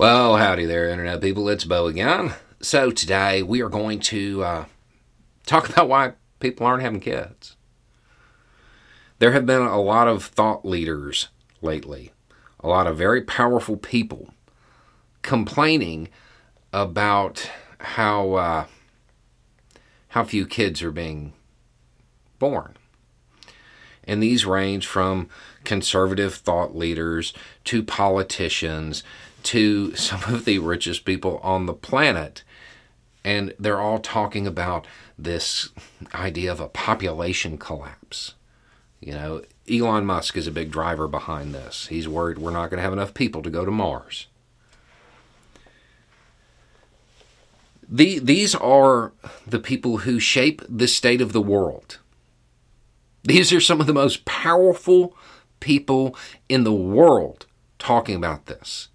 Well, howdy there, Internet people. It's Beau again. So, today we are going to uh, talk about why people aren't having kids. There have been a lot of thought leaders lately, a lot of very powerful people complaining about how uh, how few kids are being born. And these range from conservative thought leaders to politicians to some of the richest people on the planet. And they're all talking about this idea of a population collapse. You know, Elon Musk is a big driver behind this. He's worried we're not going to have enough people to go to Mars. The, these are the people who shape the state of the world. These are some of the most powerful people in the world talking about this.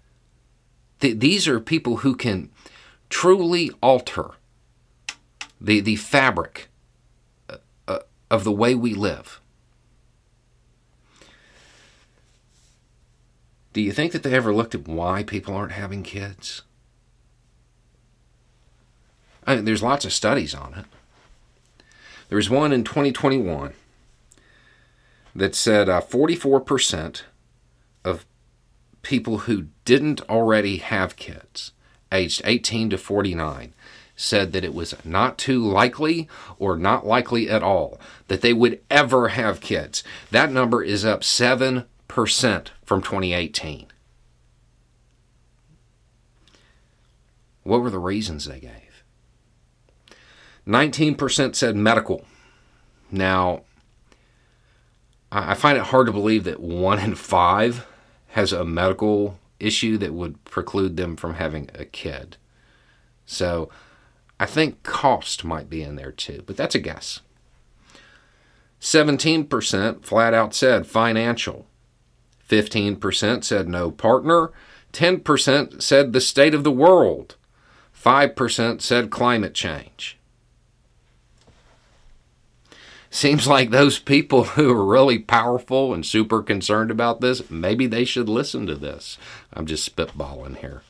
Th- these are people who can truly alter the, the fabric uh, uh, of the way we live. Do you think that they ever looked at why people aren't having kids? I mean, there's lots of studies on it. There was one in 2021 that said uh, 44% of people who didn't already have kids, aged 18 to 49, said that it was not too likely or not likely at all that they would ever have kids. That number is up 7% from 2018. What were the reasons they gave? 19% said medical. Now, I find it hard to believe that one in five has a medical issue that would preclude them from having a kid. So I think cost might be in there too, but that's a guess. 17% flat out said financial. 15% said no partner. 10% said the state of the world. 5% said climate change. Seems like those people who are really powerful and super concerned about this, maybe they should listen to this. I'm just spitballing here.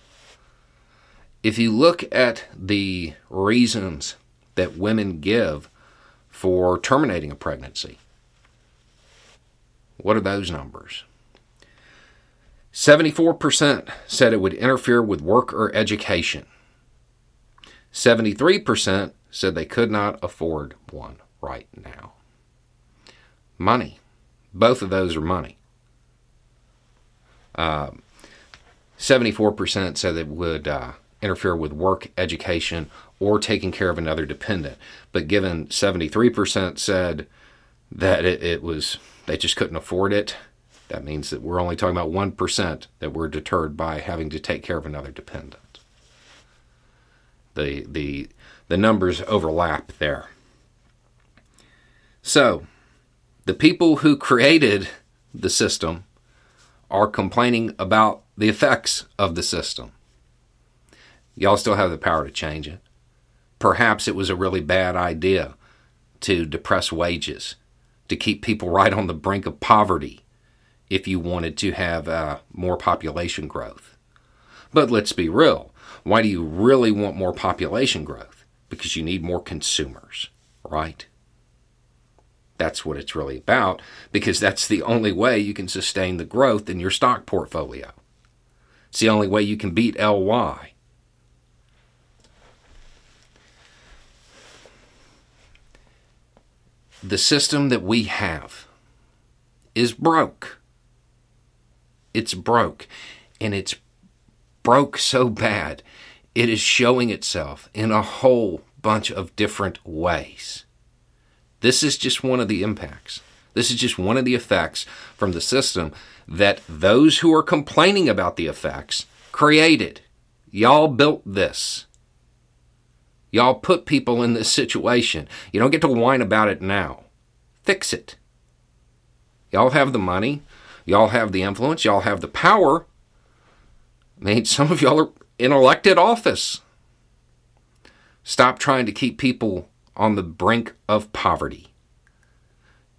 If you look at the reasons that women give for terminating a pregnancy, what are those numbers? 74% said it would interfere with work or education. 73% said they could not afford one right now. Money. Both of those are money. Uh, 74% said it would uh, interfere with work, education, or taking care of another dependent. But given 73% said that it, it was, they just couldn't afford it, that means that we're only talking about 1% that were deterred by having to take care of another dependent. The, the, the numbers overlap there. So, the people who created the system are complaining about the effects of the system. Y'all still have the power to change it. Perhaps it was a really bad idea to depress wages, to keep people right on the brink of poverty if you wanted to have uh, more population growth. But let's be real. Why do you really want more population growth? Because you need more consumers, right? That's what it's really about because that's the only way you can sustain the growth in your stock portfolio. It's the only way you can beat LY. The system that we have is broke. It's broke. And it's broke so bad, it is showing itself in a whole bunch of different ways. This is just one of the impacts. This is just one of the effects from the system that those who are complaining about the effects created. Y'all built this. Y'all put people in this situation. You don't get to whine about it now. Fix it. Y'all have the money. Y'all have the influence. Y'all have the power. I mean, some of y'all are in elected office. Stop trying to keep people on the brink of poverty.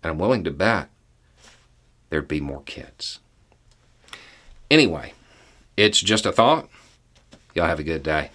And I'm willing to bet there'd be more kids. Anyway, it's just a thought. Y'all have a good day.